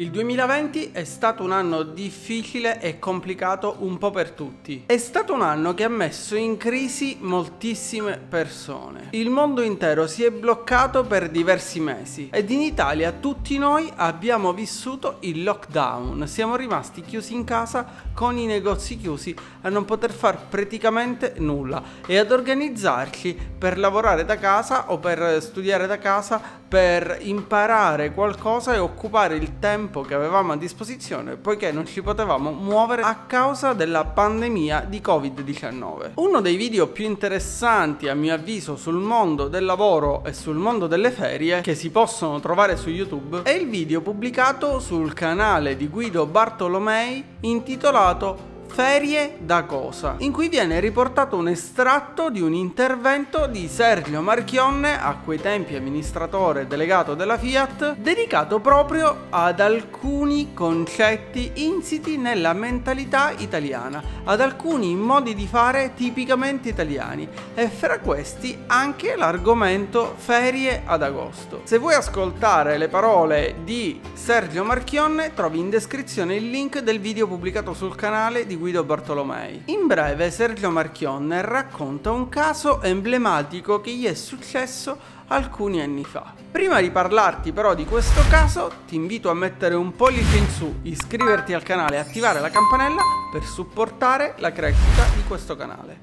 Il 2020 è stato un anno difficile e complicato un po' per tutti. È stato un anno che ha messo in crisi moltissime persone. Il mondo intero si è bloccato per diversi mesi ed in Italia tutti noi abbiamo vissuto il lockdown. Siamo rimasti chiusi in casa con i negozi chiusi a non poter fare praticamente nulla e ad organizzarci per lavorare da casa o per studiare da casa, per imparare qualcosa e occupare il tempo tempo che avevamo a disposizione poiché non ci potevamo muovere a causa della pandemia di Covid-19. Uno dei video più interessanti a mio avviso sul mondo del lavoro e sul mondo delle ferie che si possono trovare su YouTube è il video pubblicato sul canale di Guido Bartolomei intitolato Ferie da cosa, in cui viene riportato un estratto di un intervento di Sergio Marchionne, a quei tempi amministratore delegato della Fiat, dedicato proprio ad alcuni concetti insiti nella mentalità italiana, ad alcuni modi di fare tipicamente italiani e fra questi anche l'argomento ferie ad agosto. Se vuoi ascoltare le parole di Sergio Marchionne, trovi in descrizione il link del video pubblicato sul canale di Guido Bartolomei. In breve, Sergio Marchionne racconta un caso emblematico che gli è successo alcuni anni fa. Prima di parlarti però di questo caso, ti invito a mettere un pollice in su, iscriverti al canale e attivare la campanella per supportare la crescita di questo canale.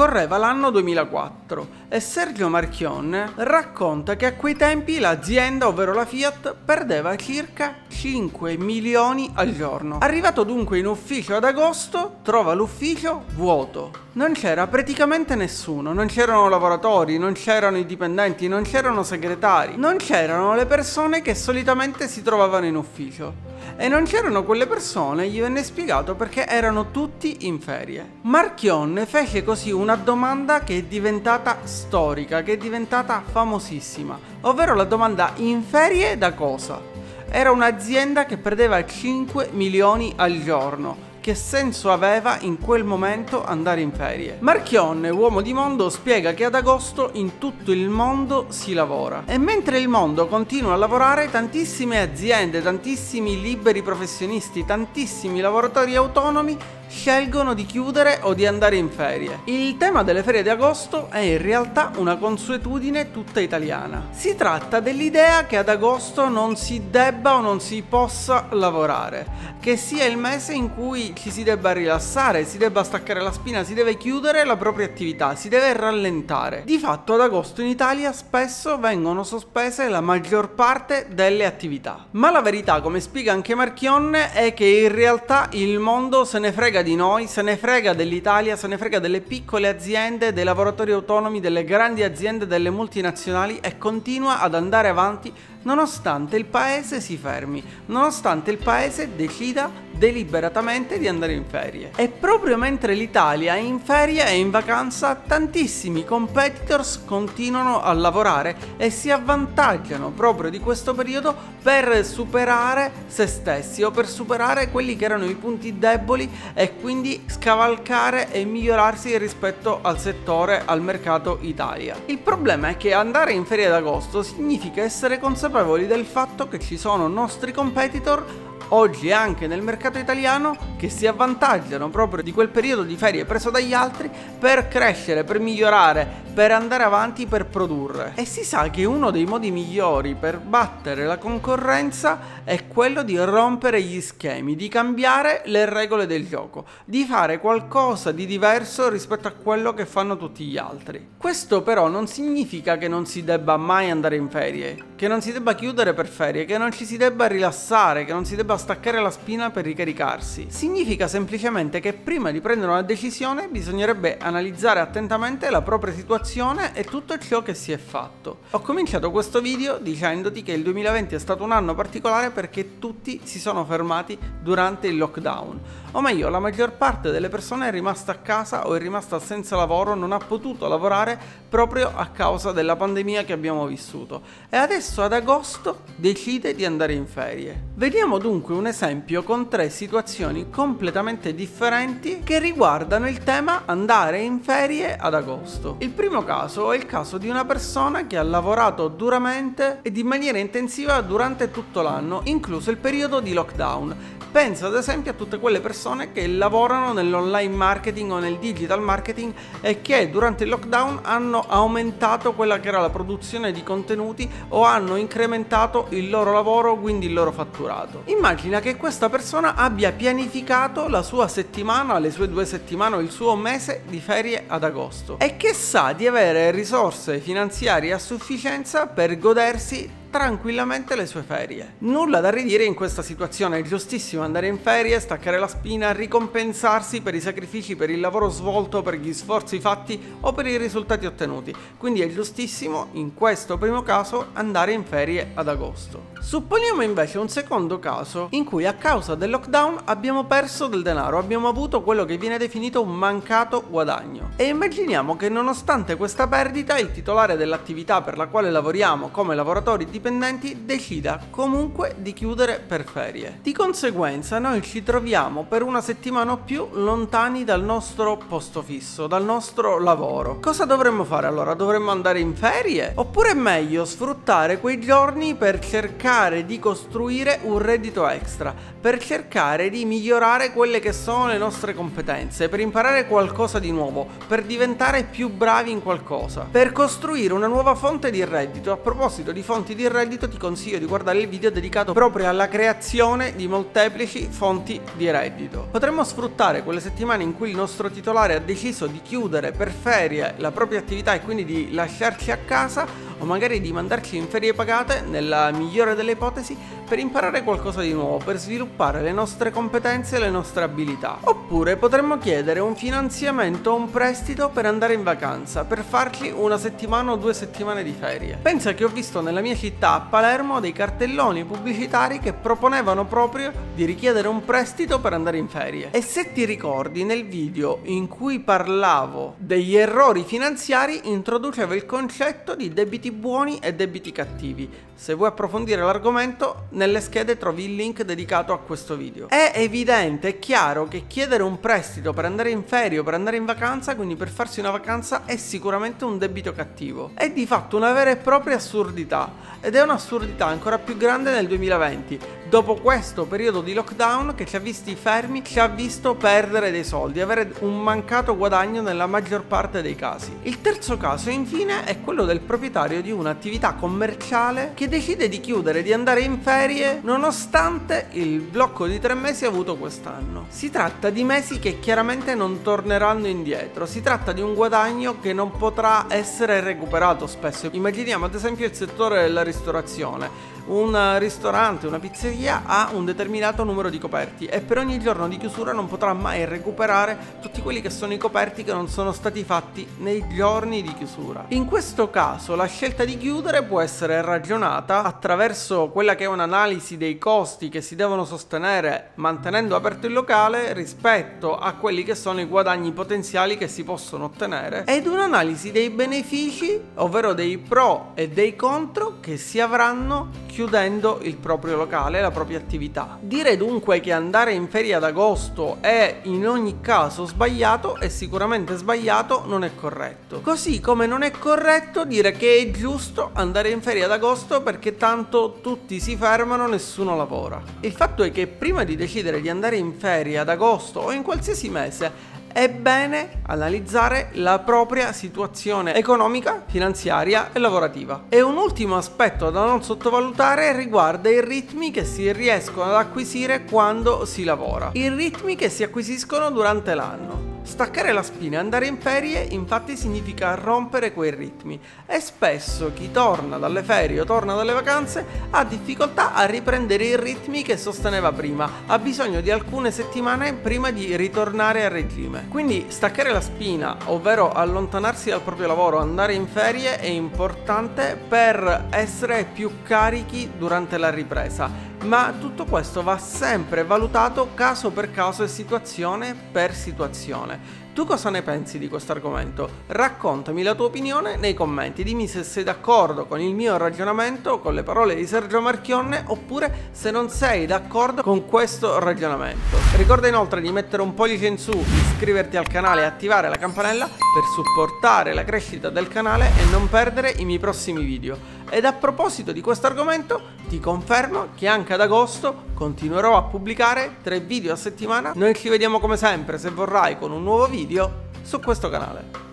Correva l'anno 2004 e Sergio Marchionne racconta che a quei tempi l'azienda, ovvero la Fiat, perdeva circa 5 milioni al giorno. Arrivato dunque in ufficio ad agosto, trova l'ufficio vuoto. Non c'era praticamente nessuno, non c'erano lavoratori, non c'erano i dipendenti, non c'erano segretari, non c'erano le persone che solitamente si trovavano in ufficio e non c'erano quelle persone, gli venne spiegato perché erano tutti in ferie. Marchionne fece così una domanda che è diventata storica, che è diventata famosissima, ovvero la domanda in ferie da cosa? Era un'azienda che perdeva 5 milioni al giorno che senso aveva in quel momento andare in ferie. Marchionne, uomo di mondo, spiega che ad agosto in tutto il mondo si lavora e mentre il mondo continua a lavorare tantissime aziende, tantissimi liberi professionisti, tantissimi lavoratori autonomi scelgono di chiudere o di andare in ferie. Il tema delle ferie di agosto è in realtà una consuetudine tutta italiana. Si tratta dell'idea che ad agosto non si debba o non si possa lavorare, che sia il mese in cui ci si debba rilassare, si debba staccare la spina, si deve chiudere la propria attività, si deve rallentare. Di fatto ad agosto in Italia spesso vengono sospese la maggior parte delle attività. Ma la verità, come spiega anche Marchionne, è che in realtà il mondo se ne frega frega di noi, se ne frega dell'Italia, se ne frega delle piccole aziende, dei lavoratori autonomi, delle grandi aziende, delle multinazionali e continua ad andare avanti nonostante il paese si fermi, nonostante il paese decida deliberatamente di andare in ferie. E proprio mentre l'Italia è in ferie e in vacanza, tantissimi competitors continuano a lavorare e si avvantaggiano proprio di questo periodo per superare se stessi o per superare quelli che erano i punti deboli e quindi scavalcare e migliorarsi rispetto al settore, al mercato Italia. Il problema è che andare in ferie d'agosto significa essere consapevoli del fatto che ci sono nostri competitor oggi anche nel mercato italiano che si avvantaggiano proprio di quel periodo di ferie preso dagli altri per crescere, per migliorare, per andare avanti, per produrre. E si sa che uno dei modi migliori per battere la concorrenza è quello di rompere gli schemi, di cambiare le regole del gioco, di fare qualcosa di diverso rispetto a quello che fanno tutti gli altri. Questo però non significa che non si debba mai andare in ferie, che non si debba chiudere per ferie, che non ci si debba rilassare, che non si debba staccare la spina per ricaricarsi. Significa semplicemente che prima di prendere una decisione bisognerebbe analizzare attentamente la propria situazione e tutto ciò che si è fatto. Ho cominciato questo video dicendoti che il 2020 è stato un anno particolare perché tutti si sono fermati durante il lockdown. O meglio, la maggior parte delle persone è rimasta a casa o è rimasta senza lavoro, non ha potuto lavorare proprio a causa della pandemia che abbiamo vissuto. E adesso ad agosto decide di andare in ferie Vediamo dunque un esempio con tre situazioni completamente differenti che riguardano il tema andare in ferie ad agosto. Il primo caso è il caso di una persona che ha lavorato duramente ed in maniera intensiva durante tutto l'anno, incluso il periodo di lockdown Penso ad esempio a tutte quelle persone che lavorano nell'online marketing o nel digital marketing e che durante il lockdown hanno aumentato quella che era la produzione di contenuti o hanno incrementato il loro lavoro, quindi il loro fatturato. Immagina che questa persona abbia pianificato la sua settimana, le sue due settimane o il suo mese di ferie ad agosto. E che sa di avere risorse finanziarie a sufficienza per godersi tranquillamente le sue ferie. Nulla da ridire in questa situazione, è giustissimo andare in ferie, staccare la spina, ricompensarsi per i sacrifici, per il lavoro svolto, per gli sforzi fatti o per i risultati ottenuti. Quindi è giustissimo in questo primo caso andare in ferie ad agosto. Supponiamo invece un secondo caso in cui a causa del lockdown abbiamo perso del denaro, abbiamo avuto quello che viene definito un mancato guadagno. E immaginiamo che nonostante questa perdita il titolare dell'attività per la quale lavoriamo come lavoratori di dipendenti decida comunque di chiudere per ferie. Di conseguenza noi ci troviamo per una settimana o più lontani dal nostro posto fisso, dal nostro lavoro. Cosa dovremmo fare allora? Dovremmo andare in ferie? Oppure è meglio sfruttare quei giorni per cercare di costruire un reddito extra, per cercare di migliorare quelle che sono le nostre competenze, per imparare qualcosa di nuovo, per diventare più bravi in qualcosa, per costruire una nuova fonte di reddito. A proposito di fonti di reddito ti consiglio di guardare il video dedicato proprio alla creazione di molteplici fonti di reddito. Potremmo sfruttare quelle settimane in cui il nostro titolare ha deciso di chiudere per ferie la propria attività e quindi di lasciarci a casa o magari di mandarci in ferie pagate, nella migliore delle ipotesi, per imparare qualcosa di nuovo, per sviluppare le nostre competenze e le nostre abilità. Oppure potremmo chiedere un finanziamento o un prestito per andare in vacanza, per farci una settimana o due settimane di ferie. Pensa che ho visto nella mia città a Palermo dei cartelloni pubblicitari che proponevano proprio di richiedere un prestito per andare in ferie. E se ti ricordi nel video in cui parlavo degli errori finanziari introducevo il concetto di debiti buoni e debiti cattivi. Se vuoi approfondire l'argomento, nelle schede trovi il link dedicato a questo video. È evidente, è chiaro che chiedere un prestito per andare in ferie o per andare in vacanza, quindi per farsi una vacanza, è sicuramente un debito cattivo. È di fatto una vera e propria assurdità ed è un'assurdità ancora più grande nel 2020, dopo questo periodo di lockdown che ci ha visti fermi, ci ha visto perdere dei soldi, avere un mancato guadagno nella maggior parte dei casi. Il terzo caso infine è quello del proprietario di un'attività commerciale che decide di chiudere, di andare in ferie nonostante il blocco di tre mesi avuto quest'anno. Si tratta di mesi che chiaramente non torneranno indietro, si tratta di un guadagno che non potrà essere recuperato spesso. Immaginiamo ad esempio il settore della ristorazione un ristorante, una pizzeria ha un determinato numero di coperti e per ogni giorno di chiusura non potrà mai recuperare tutti quelli che sono i coperti che non sono stati fatti nei giorni di chiusura. In questo caso la scelta di chiudere può essere ragionata attraverso quella che è un'analisi dei costi che si devono sostenere mantenendo aperto il locale rispetto a quelli che sono i guadagni potenziali che si possono ottenere ed un'analisi dei benefici, ovvero dei pro e dei contro che si avranno chiudendo il proprio locale, la propria attività. Dire dunque che andare in ferie ad agosto è in ogni caso sbagliato è sicuramente sbagliato, non è corretto. Così come non è corretto dire che è giusto andare in ferie ad agosto perché tanto tutti si fermano, nessuno lavora. Il fatto è che prima di decidere di andare in ferie ad agosto o in qualsiasi mese è bene analizzare la propria situazione economica, finanziaria e lavorativa. E un ultimo aspetto da non sottovalutare riguarda i ritmi che si riescono ad acquisire quando si lavora. I ritmi che si acquisiscono durante l'anno. Staccare la spina e andare in ferie infatti significa rompere quei ritmi. E spesso chi torna dalle ferie o torna dalle vacanze ha difficoltà a riprendere i ritmi che sosteneva prima, ha bisogno di alcune settimane prima di ritornare a regime. Quindi staccare la spina, ovvero allontanarsi dal proprio lavoro, andare in ferie è importante per essere più carichi durante la ripresa ma tutto questo va sempre valutato caso per caso e situazione per situazione. Tu cosa ne pensi di questo argomento? Raccontami la tua opinione nei commenti, dimmi se sei d'accordo con il mio ragionamento, con le parole di Sergio Marchionne, oppure se non sei d'accordo con questo ragionamento. Ricorda inoltre di mettere un pollice in su, iscriverti al canale e attivare la campanella per supportare la crescita del canale e non perdere i miei prossimi video. Ed a proposito di questo argomento, ti confermo che anche ad agosto continuerò a pubblicare tre video a settimana. Noi ci vediamo come sempre, se vorrai, con un nuovo video su questo canale.